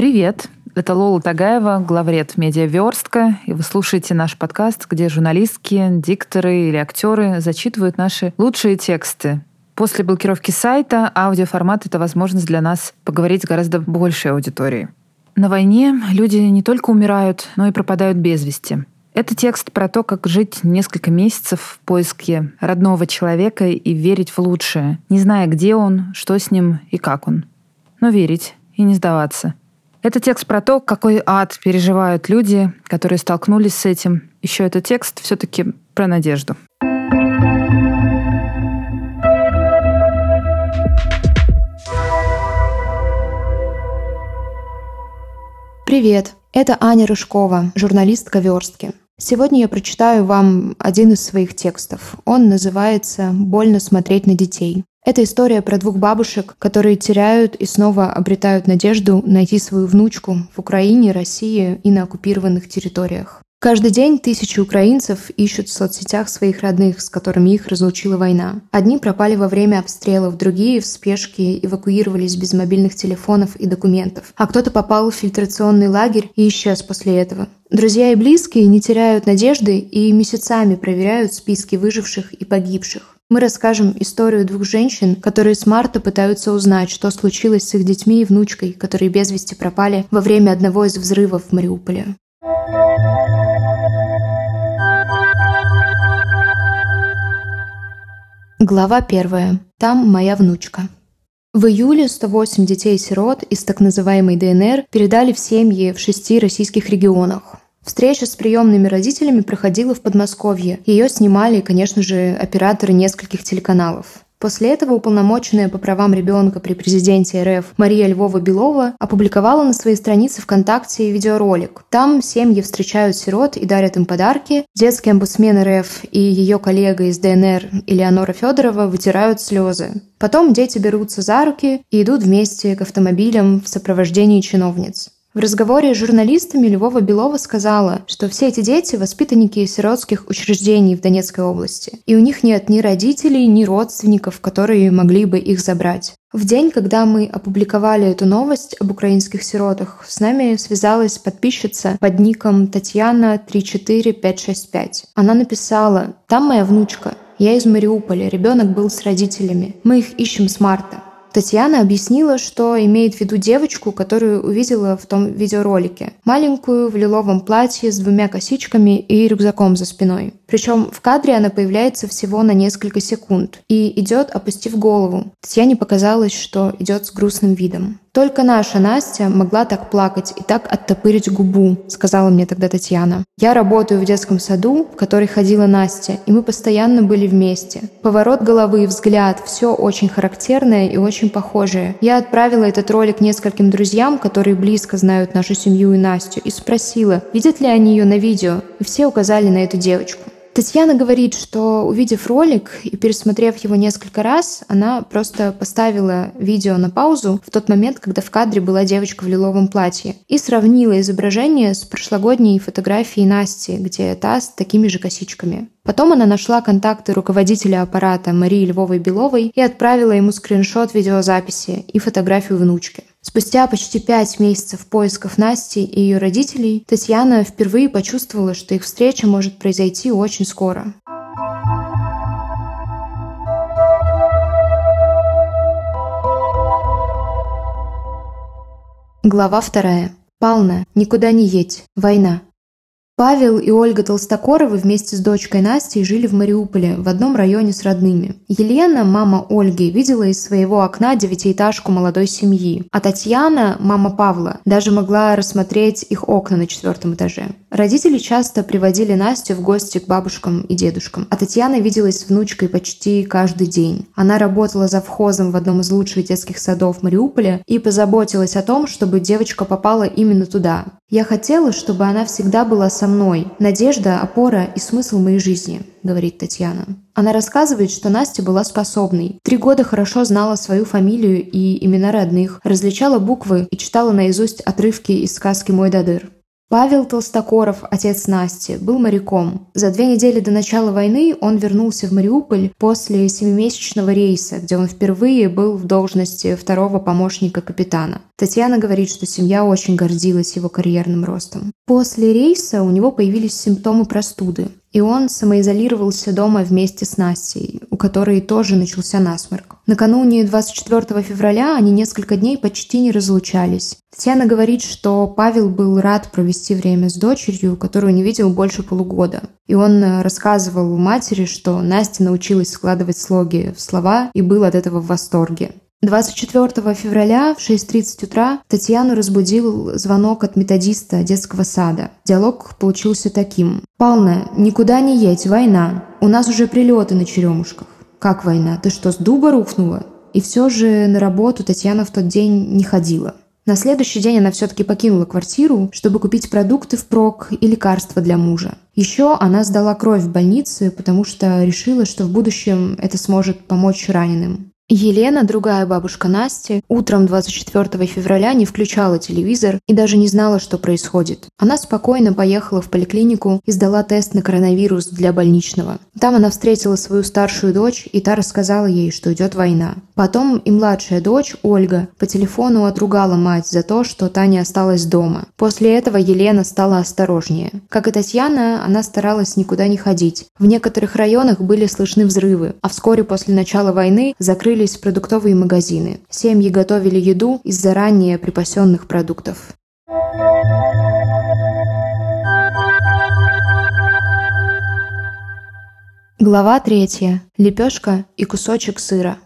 Привет! Это Лола Тагаева, главред «Медиаверстка», и вы слушаете наш подкаст, где журналистки, дикторы или актеры зачитывают наши лучшие тексты. После блокировки сайта аудиоформат — это возможность для нас поговорить с гораздо большей аудиторией. На войне люди не только умирают, но и пропадают без вести. Это текст про то, как жить несколько месяцев в поиске родного человека и верить в лучшее, не зная, где он, что с ним и как он. Но верить и не сдаваться. Это текст про то, какой ад переживают люди, которые столкнулись с этим. Еще этот текст все-таки про надежду. Привет, это Аня Рыжкова, журналистка «Верстки». Сегодня я прочитаю вам один из своих текстов. Он называется «Больно смотреть на детей». Это история про двух бабушек, которые теряют и снова обретают надежду найти свою внучку в Украине, России и на оккупированных территориях. Каждый день тысячи украинцев ищут в соцсетях своих родных, с которыми их разлучила война. Одни пропали во время обстрелов, другие в спешке эвакуировались без мобильных телефонов и документов. А кто-то попал в фильтрационный лагерь и исчез после этого. Друзья и близкие не теряют надежды и месяцами проверяют списки выживших и погибших. Мы расскажем историю двух женщин, которые с марта пытаются узнать, что случилось с их детьми и внучкой, которые без вести пропали во время одного из взрывов в Мариуполе. Глава первая. Там моя внучка. В июле 108 детей-сирот из так называемой ДНР передали в семьи в шести российских регионах. Встреча с приемными родителями проходила в Подмосковье. Ее снимали, конечно же, операторы нескольких телеканалов. После этого уполномоченная по правам ребенка при президенте РФ Мария Львова-Белова опубликовала на своей странице ВКонтакте видеоролик. Там семьи встречают сирот и дарят им подарки. Детский омбудсмен РФ и ее коллега из ДНР Элеонора Федорова вытирают слезы. Потом дети берутся за руки и идут вместе к автомобилям в сопровождении чиновниц. В разговоре с журналистами Львова Белова сказала, что все эти дети – воспитанники сиротских учреждений в Донецкой области, и у них нет ни родителей, ни родственников, которые могли бы их забрать. В день, когда мы опубликовали эту новость об украинских сиротах, с нами связалась подписчица под ником Татьяна 34565. Она написала «Там моя внучка. Я из Мариуполя. Ребенок был с родителями. Мы их ищем с марта. Татьяна объяснила, что имеет в виду девочку, которую увидела в том видеоролике. Маленькую в лиловом платье с двумя косичками и рюкзаком за спиной. Причем в кадре она появляется всего на несколько секунд и идет, опустив голову. Татьяне показалось, что идет с грустным видом. «Только наша Настя могла так плакать и так оттопырить губу», — сказала мне тогда Татьяна. «Я работаю в детском саду, в который ходила Настя, и мы постоянно были вместе. Поворот головы, взгляд — все очень характерное и очень похожее. Я отправила этот ролик нескольким друзьям, которые близко знают нашу семью и Настю, и спросила, видят ли они ее на видео, и все указали на эту девочку. Татьяна говорит, что увидев ролик и пересмотрев его несколько раз, она просто поставила видео на паузу в тот момент, когда в кадре была девочка в лиловом платье, и сравнила изображение с прошлогодней фотографией Насти, где та с такими же косичками. Потом она нашла контакты руководителя аппарата Марии Львовой-Беловой и отправила ему скриншот видеозаписи и фотографию внучки. Спустя почти пять месяцев поисков Насти и ее родителей, Татьяна впервые почувствовала, что их встреча может произойти очень скоро. Глава вторая. Пална, никуда не едь. Война. Павел и Ольга Толстокоровы вместе с дочкой Настей жили в Мариуполе, в одном районе с родными. Елена, мама Ольги, видела из своего окна девятиэтажку молодой семьи, а Татьяна, мама Павла, даже могла рассмотреть их окна на четвертом этаже. Родители часто приводили Настю в гости к бабушкам и дедушкам, а Татьяна виделась с внучкой почти каждый день. Она работала за вхозом в одном из лучших детских садов Мариуполя и позаботилась о том, чтобы девочка попала именно туда. «Я хотела, чтобы она всегда была со мной. Надежда, опора и смысл моей жизни», — говорит Татьяна. Она рассказывает, что Настя была способной. Три года хорошо знала свою фамилию и имена родных, различала буквы и читала наизусть отрывки из сказки «Мой Дадыр». Павел Толстокоров, отец Насти, был моряком. За две недели до начала войны он вернулся в Мариуполь после семимесячного рейса, где он впервые был в должности второго помощника капитана. Татьяна говорит, что семья очень гордилась его карьерным ростом. После рейса у него появились симптомы простуды. И он самоизолировался дома вместе с Настей, у которой тоже начался насморк. Накануне 24 февраля они несколько дней почти не разлучались. Татьяна говорит, что Павел был рад провести время с дочерью, которую не видел больше полугода. И он рассказывал матери, что Настя научилась складывать слоги в слова и был от этого в восторге. 24 февраля в 6.30 утра Татьяну разбудил звонок от методиста детского сада. Диалог получился таким. «Пална, никуда не едь, война. У нас уже прилеты на черемушках». «Как война? Ты что, с дуба рухнула?» И все же на работу Татьяна в тот день не ходила. На следующий день она все-таки покинула квартиру, чтобы купить продукты впрок и лекарства для мужа. Еще она сдала кровь в больнице, потому что решила, что в будущем это сможет помочь раненым. Елена, другая бабушка Насти, утром 24 февраля не включала телевизор и даже не знала, что происходит. Она спокойно поехала в поликлинику и сдала тест на коронавирус для больничного. Там она встретила свою старшую дочь, и та рассказала ей, что идет война. Потом и младшая дочь, Ольга, по телефону отругала мать за то, что та не осталась дома. После этого Елена стала осторожнее. Как и Татьяна, она старалась никуда не ходить. В некоторых районах были слышны взрывы, а вскоре после начала войны закрыли открылись продуктовые магазины. Семьи готовили еду из заранее припасенных продуктов. Глава третья. Лепешка и кусочек сыра.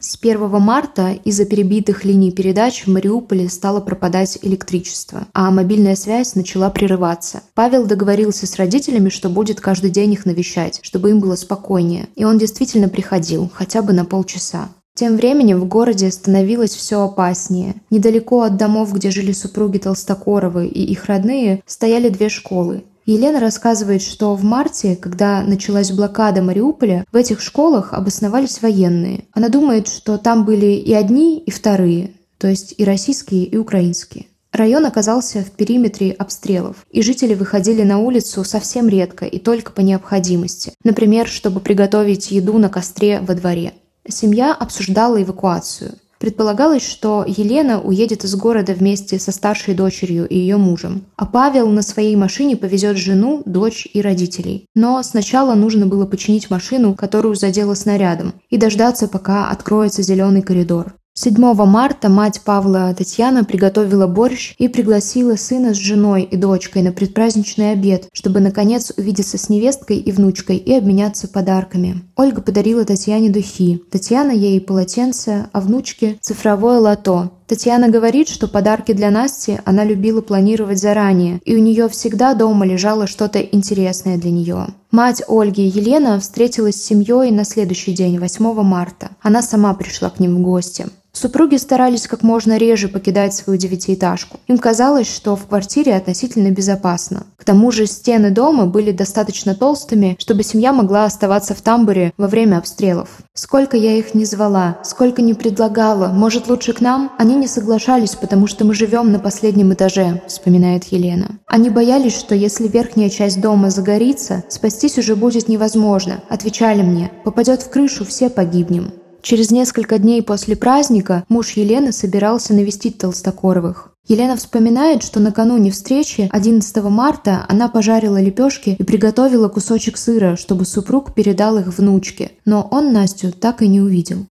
С 1 марта из-за перебитых линий передач в Мариуполе стало пропадать электричество, а мобильная связь начала прерываться. Павел договорился с родителями, что будет каждый день их навещать, чтобы им было спокойнее. И он действительно приходил, хотя бы на полчаса. Тем временем в городе становилось все опаснее. Недалеко от домов, где жили супруги Толстокоровы и их родные, стояли две школы. Елена рассказывает, что в марте, когда началась блокада Мариуполя, в этих школах обосновались военные. Она думает, что там были и одни, и вторые, то есть и российские, и украинские. Район оказался в периметре обстрелов, и жители выходили на улицу совсем редко и только по необходимости. Например, чтобы приготовить еду на костре во дворе. Семья обсуждала эвакуацию. Предполагалось, что Елена уедет из города вместе со старшей дочерью и ее мужем, а Павел на своей машине повезет жену, дочь и родителей. Но сначала нужно было починить машину, которую задело снарядом, и дождаться, пока откроется зеленый коридор. 7 марта мать Павла Татьяна приготовила борщ и пригласила сына с женой и дочкой на предпраздничный обед, чтобы наконец увидеться с невесткой и внучкой и обменяться подарками. Ольга подарила Татьяне духи, Татьяна ей полотенце, а внучке цифровое лото. Татьяна говорит, что подарки для Насти она любила планировать заранее, и у нее всегда дома лежало что-то интересное для нее. Мать Ольги, Елена, встретилась с семьей на следующий день, 8 марта. Она сама пришла к ним в гости. Супруги старались как можно реже покидать свою девятиэтажку. Им казалось, что в квартире относительно безопасно. К тому же стены дома были достаточно толстыми, чтобы семья могла оставаться в тамбуре во время обстрелов. Сколько я их не звала, сколько не предлагала, может лучше к нам, они не соглашались, потому что мы живем на последнем этаже, вспоминает Елена. Они боялись, что если верхняя часть дома загорится, спастись уже будет невозможно, отвечали мне, попадет в крышу, все погибнем. Через несколько дней после праздника муж Елены собирался навестить Толстокоровых. Елена вспоминает, что накануне встречи 11 марта она пожарила лепешки и приготовила кусочек сыра, чтобы супруг передал их внучке. Но он Настю так и не увидел.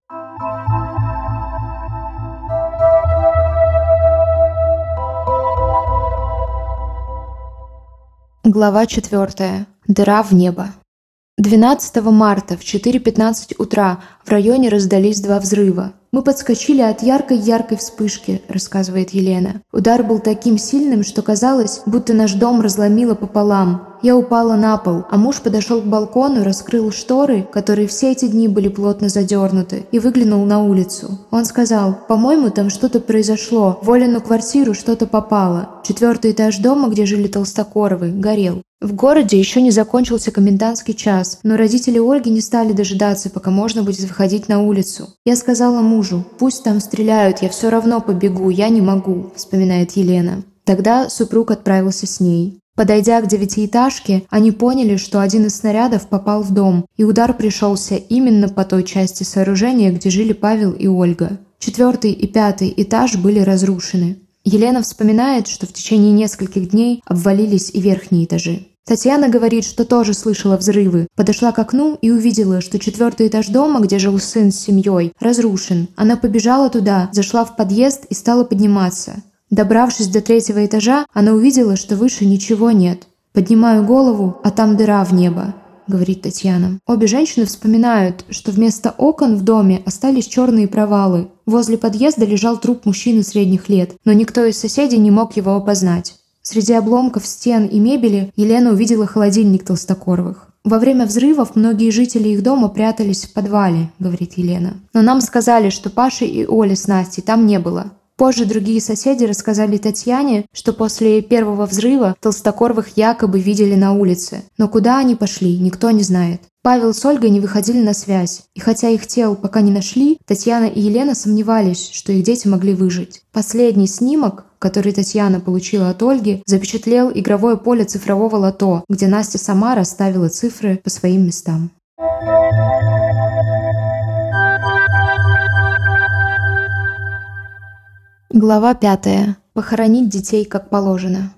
Глава 4. Дыра в небо. 12 марта в 4.15 утра в районе раздались два взрыва. «Мы подскочили от яркой-яркой вспышки», – рассказывает Елена. «Удар был таким сильным, что казалось, будто наш дом разломило пополам. Я упала на пол, а муж подошел к балкону, раскрыл шторы, которые все эти дни были плотно задернуты, и выглянул на улицу. Он сказал, «По-моему, там что-то произошло. В Олину квартиру что-то попало. Четвертый этаж дома, где жили Толстокоровы, горел. В городе еще не закончился комендантский час, но родители Ольги не стали дожидаться, пока можно будет выходить на улицу. Я сказала мужу, пусть там стреляют, я все равно побегу, я не могу, вспоминает Елена. Тогда супруг отправился с ней. Подойдя к девятиэтажке, они поняли, что один из снарядов попал в дом, и удар пришелся именно по той части сооружения, где жили Павел и Ольга. Четвертый и пятый этаж были разрушены. Елена вспоминает, что в течение нескольких дней обвалились и верхние этажи. Татьяна говорит, что тоже слышала взрывы. Подошла к окну и увидела, что четвертый этаж дома, где жил сын с семьей, разрушен. Она побежала туда, зашла в подъезд и стала подниматься. Добравшись до третьего этажа, она увидела, что выше ничего нет. «Поднимаю голову, а там дыра в небо», — говорит Татьяна. Обе женщины вспоминают, что вместо окон в доме остались черные провалы. Возле подъезда лежал труп мужчины средних лет, но никто из соседей не мог его опознать. Среди обломков стен и мебели Елена увидела холодильник Толстокоровых. «Во время взрывов многие жители их дома прятались в подвале», — говорит Елена. «Но нам сказали, что Паши и Оли с Настей там не было. Позже другие соседи рассказали Татьяне, что после первого взрыва Толстокоровых якобы видели на улице. Но куда они пошли, никто не знает. Павел с Ольгой не выходили на связь, и хотя их тел пока не нашли, Татьяна и Елена сомневались, что их дети могли выжить. Последний снимок, который Татьяна получила от Ольги, запечатлел игровое поле цифрового лото, где Настя сама расставила цифры по своим местам. Глава 5. Похоронить детей как положено.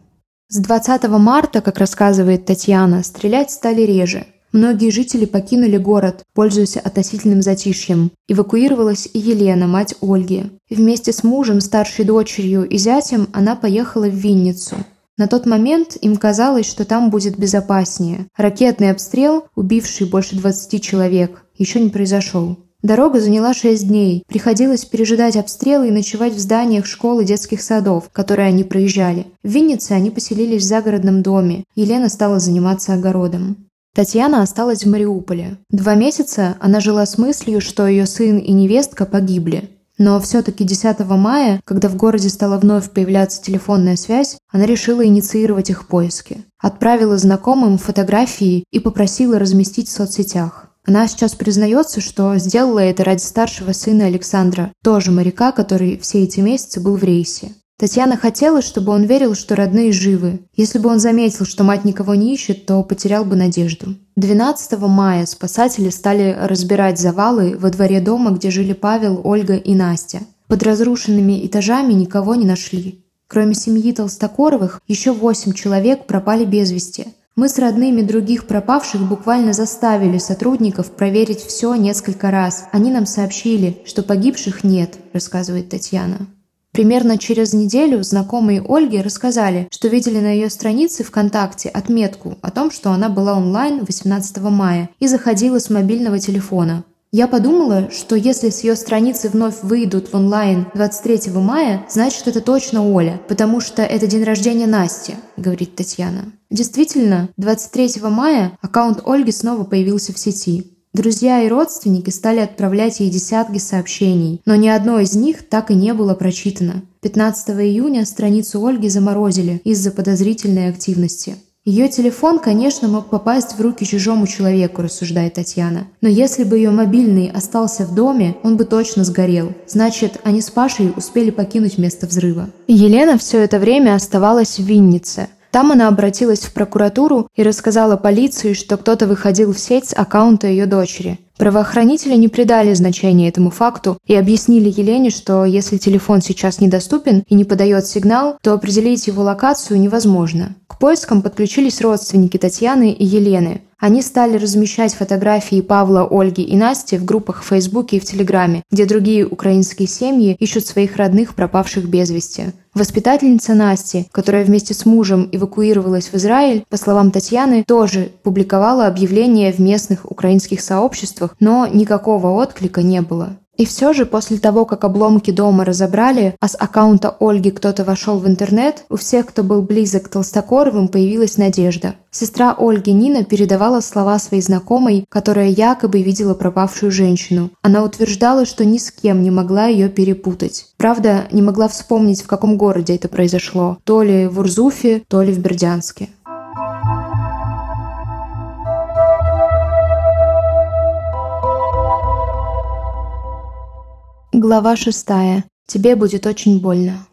С 20 марта, как рассказывает Татьяна, стрелять стали реже. Многие жители покинули город, пользуясь относительным затишьем. Эвакуировалась и Елена, мать Ольги. Вместе с мужем, старшей дочерью и зятем она поехала в Винницу. На тот момент им казалось, что там будет безопаснее. Ракетный обстрел, убивший больше 20 человек, еще не произошел. Дорога заняла шесть дней. Приходилось пережидать обстрелы и ночевать в зданиях школ и детских садов, которые они проезжали. В Виннице они поселились в загородном доме. Елена стала заниматься огородом. Татьяна осталась в Мариуполе. Два месяца она жила с мыслью, что ее сын и невестка погибли. Но все-таки 10 мая, когда в городе стала вновь появляться телефонная связь, она решила инициировать их поиски. Отправила знакомым фотографии и попросила разместить в соцсетях. Она сейчас признается, что сделала это ради старшего сына Александра, тоже моряка, который все эти месяцы был в рейсе. Татьяна хотела, чтобы он верил, что родные живы. Если бы он заметил, что мать никого не ищет, то потерял бы надежду. 12 мая спасатели стали разбирать завалы во дворе дома, где жили Павел, Ольга и Настя. Под разрушенными этажами никого не нашли. Кроме семьи Толстокоровых, еще восемь человек пропали без вести – мы с родными других пропавших буквально заставили сотрудников проверить все несколько раз. Они нам сообщили, что погибших нет, рассказывает Татьяна. Примерно через неделю знакомые Ольги рассказали, что видели на ее странице ВКонтакте отметку о том, что она была онлайн 18 мая и заходила с мобильного телефона. Я подумала, что если с ее страницы вновь выйдут в онлайн 23 мая, значит это точно Оля, потому что это день рождения Насти, говорит Татьяна. Действительно, 23 мая аккаунт Ольги снова появился в сети. Друзья и родственники стали отправлять ей десятки сообщений, но ни одно из них так и не было прочитано. 15 июня страницу Ольги заморозили из-за подозрительной активности. Ее телефон, конечно, мог попасть в руки чужому человеку, рассуждает Татьяна. Но если бы ее мобильный остался в доме, он бы точно сгорел. Значит, они с Пашей успели покинуть место взрыва. Елена все это время оставалась в Виннице. Там она обратилась в прокуратуру и рассказала полиции, что кто-то выходил в сеть с аккаунта ее дочери. Правоохранители не придали значения этому факту и объяснили Елене, что если телефон сейчас недоступен и не подает сигнал, то определить его локацию невозможно. К поискам подключились родственники Татьяны и Елены. Они стали размещать фотографии Павла, Ольги и Насти в группах в Фейсбуке и в Телеграме, где другие украинские семьи ищут своих родных, пропавших без вести. Воспитательница Насти, которая вместе с мужем эвакуировалась в Израиль, по словам Татьяны, тоже публиковала объявления в местных украинских сообществах, но никакого отклика не было. И все же после того, как обломки дома разобрали, а с аккаунта Ольги кто-то вошел в интернет, у всех, кто был близок к Толстокоровым, появилась надежда. Сестра Ольги Нина передавала слова своей знакомой, которая якобы видела пропавшую женщину. Она утверждала, что ни с кем не могла ее перепутать. Правда, не могла вспомнить, в каком городе это произошло. То ли в Урзуфе, то ли в Бердянске. Глава шестая. Тебе будет очень больно.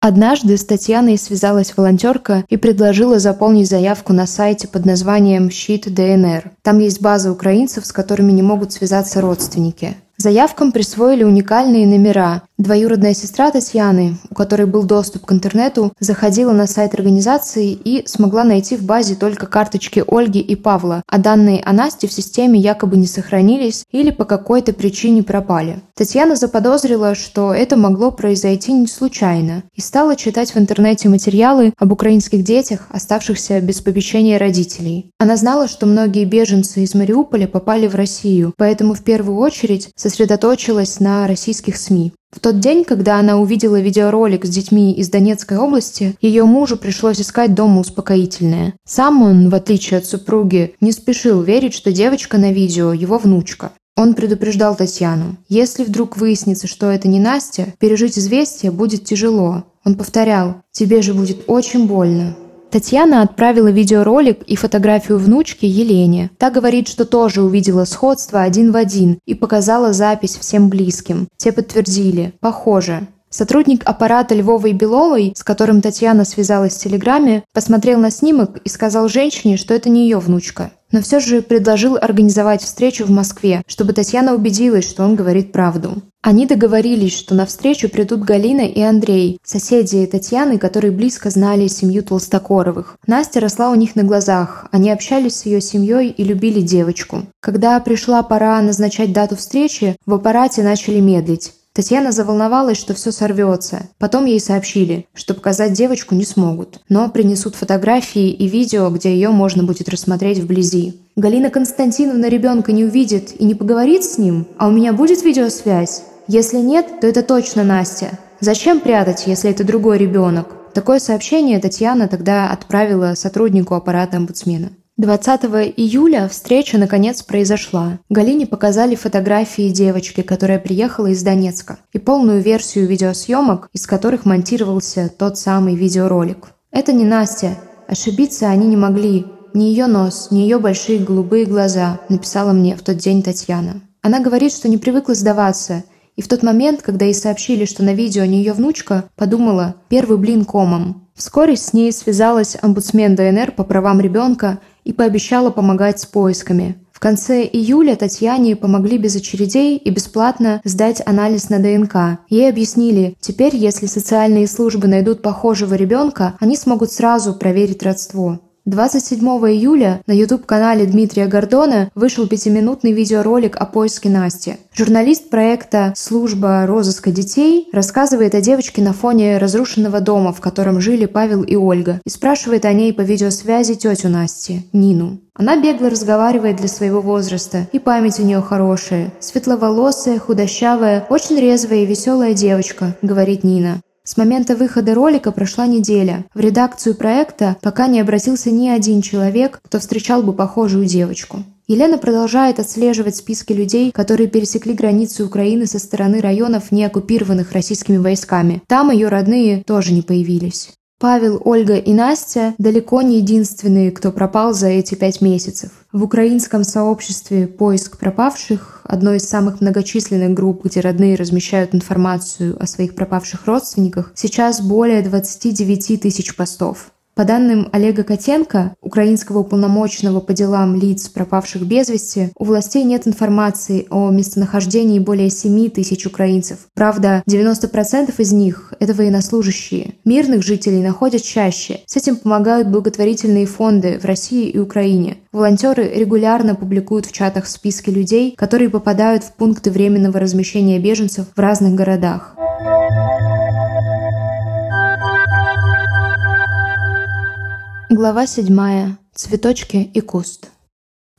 Однажды с Татьяной связалась волонтерка и предложила заполнить заявку на сайте под названием «Щит ДНР». Там есть база украинцев, с которыми не могут связаться родственники. Заявкам присвоили уникальные номера. Двоюродная сестра Татьяны, у которой был доступ к интернету, заходила на сайт организации и смогла найти в базе только карточки Ольги и Павла, а данные о Насте в системе якобы не сохранились или по какой-то причине пропали. Татьяна заподозрила, что это могло произойти не случайно, и стала читать в интернете материалы об украинских детях, оставшихся без попечения родителей. Она знала, что многие беженцы из Мариуполя попали в Россию, поэтому в первую очередь сосредоточилась на российских СМИ. В тот день, когда она увидела видеоролик с детьми из Донецкой области, ее мужу пришлось искать дома успокоительное. Сам он, в отличие от супруги, не спешил верить, что девочка на видео – его внучка. Он предупреждал Татьяну. Если вдруг выяснится, что это не Настя, пережить известие будет тяжело. Он повторял, тебе же будет очень больно. Татьяна отправила видеоролик и фотографию внучки Елене. Та говорит, что тоже увидела сходство один в один и показала запись всем близким. Те подтвердили. Похоже. Сотрудник аппарата Львовой Беловой, с которым Татьяна связалась в Телеграме, посмотрел на снимок и сказал женщине, что это не ее внучка. Но все же предложил организовать встречу в Москве, чтобы Татьяна убедилась, что он говорит правду. Они договорились, что на встречу придут Галина и Андрей, соседи Татьяны, которые близко знали семью Толстокоровых. Настя росла у них на глазах, они общались с ее семьей и любили девочку. Когда пришла пора назначать дату встречи, в аппарате начали медлить. Татьяна заволновалась, что все сорвется. Потом ей сообщили, что показать девочку не смогут, но принесут фотографии и видео, где ее можно будет рассмотреть вблизи. Галина Константиновна ребенка не увидит и не поговорит с ним, а у меня будет видеосвязь. Если нет, то это точно Настя. Зачем прятать, если это другой ребенок? Такое сообщение Татьяна тогда отправила сотруднику аппарата омбудсмена. 20 июля встреча наконец произошла. Галине показали фотографии девочки, которая приехала из Донецка, и полную версию видеосъемок, из которых монтировался тот самый видеоролик. Это не Настя. Ошибиться они не могли. Ни ее нос, ни ее большие голубые глаза, написала мне в тот день Татьяна. Она говорит, что не привыкла сдаваться, и в тот момент, когда ей сообщили, что на видео не ее внучка, подумала «первый блин комом». Вскоре с ней связалась омбудсмен ДНР по правам ребенка и пообещала помогать с поисками. В конце июля Татьяне помогли без очередей и бесплатно сдать анализ на ДНК. Ей объяснили, теперь, если социальные службы найдут похожего ребенка, они смогут сразу проверить родство. 27 июля на YouTube-канале Дмитрия Гордона вышел пятиминутный видеоролик о поиске Насти. Журналист проекта «Служба розыска детей» рассказывает о девочке на фоне разрушенного дома, в котором жили Павел и Ольга, и спрашивает о ней по видеосвязи тетю Насти, Нину. Она бегло разговаривает для своего возраста, и память у нее хорошая. Светловолосая, худощавая, очень резвая и веселая девочка, говорит Нина. С момента выхода ролика прошла неделя. В редакцию проекта пока не обратился ни один человек, кто встречал бы похожую девочку. Елена продолжает отслеживать списки людей, которые пересекли границу Украины со стороны районов, не оккупированных российскими войсками. Там ее родные тоже не появились. Павел, Ольга и Настя далеко не единственные, кто пропал за эти пять месяцев. В украинском сообществе «Поиск пропавших», одной из самых многочисленных групп, где родные размещают информацию о своих пропавших родственниках, сейчас более 29 тысяч постов. По данным Олега Котенко, украинского уполномоченного по делам лиц, пропавших без вести, у властей нет информации о местонахождении более 7 тысяч украинцев. Правда, 90% из них – это военнослужащие. Мирных жителей находят чаще. С этим помогают благотворительные фонды в России и Украине. Волонтеры регулярно публикуют в чатах списки людей, которые попадают в пункты временного размещения беженцев в разных городах. Глава 7. Цветочки и куст.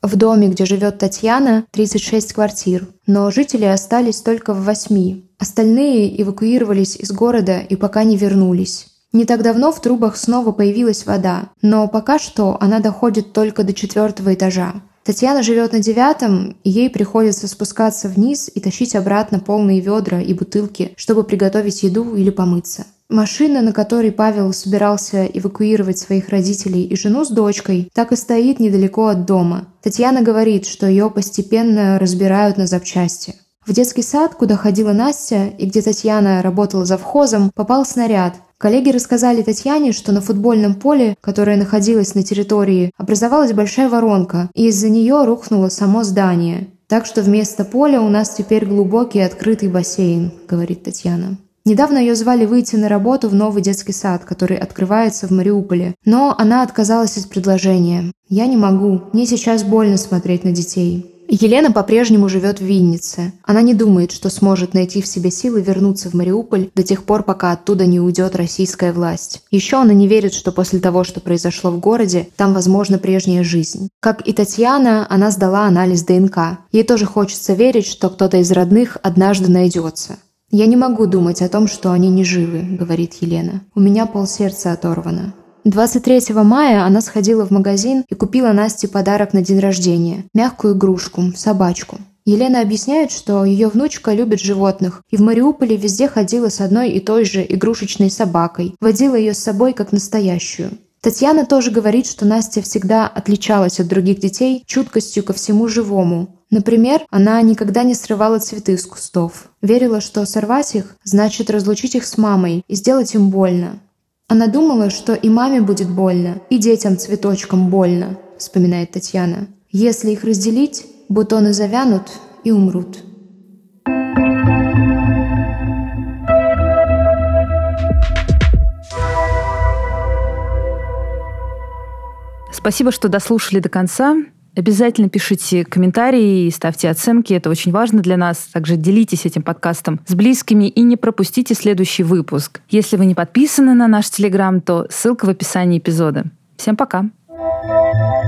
В доме, где живет Татьяна, 36 квартир, но жители остались только в восьми. Остальные эвакуировались из города и пока не вернулись. Не так давно в трубах снова появилась вода, но пока что она доходит только до четвертого этажа. Татьяна живет на девятом, и ей приходится спускаться вниз и тащить обратно полные ведра и бутылки, чтобы приготовить еду или помыться. Машина, на которой Павел собирался эвакуировать своих родителей и жену с дочкой, так и стоит недалеко от дома. Татьяна говорит, что ее постепенно разбирают на запчасти. В детский сад, куда ходила Настя и где Татьяна работала завхозом, попал снаряд. Коллеги рассказали Татьяне, что на футбольном поле, которое находилось на территории, образовалась большая воронка, и из-за нее рухнуло само здание. Так что вместо поля у нас теперь глубокий открытый бассейн, говорит Татьяна. Недавно ее звали выйти на работу в новый детский сад, который открывается в Мариуполе. Но она отказалась от предложения. «Я не могу. Мне сейчас больно смотреть на детей». Елена по-прежнему живет в Виннице. Она не думает, что сможет найти в себе силы вернуться в Мариуполь до тех пор, пока оттуда не уйдет российская власть. Еще она не верит, что после того, что произошло в городе, там возможна прежняя жизнь. Как и Татьяна, она сдала анализ ДНК. Ей тоже хочется верить, что кто-то из родных однажды найдется. «Я не могу думать о том, что они не живы», — говорит Елена. «У меня полсердца оторвано». 23 мая она сходила в магазин и купила Насте подарок на день рождения – мягкую игрушку, собачку. Елена объясняет, что ее внучка любит животных, и в Мариуполе везде ходила с одной и той же игрушечной собакой, водила ее с собой как настоящую. Татьяна тоже говорит, что Настя всегда отличалась от других детей чуткостью ко всему живому. Например, она никогда не срывала цветы с кустов. Верила, что сорвать их значит разлучить их с мамой и сделать им больно. Она думала, что и маме будет больно, и детям цветочкам больно, вспоминает Татьяна. Если их разделить, бутоны завянут и умрут. Спасибо, что дослушали до конца. Обязательно пишите комментарии и ставьте оценки. Это очень важно для нас. Также делитесь этим подкастом с близкими и не пропустите следующий выпуск. Если вы не подписаны на наш Телеграм, то ссылка в описании эпизода. Всем пока! thank you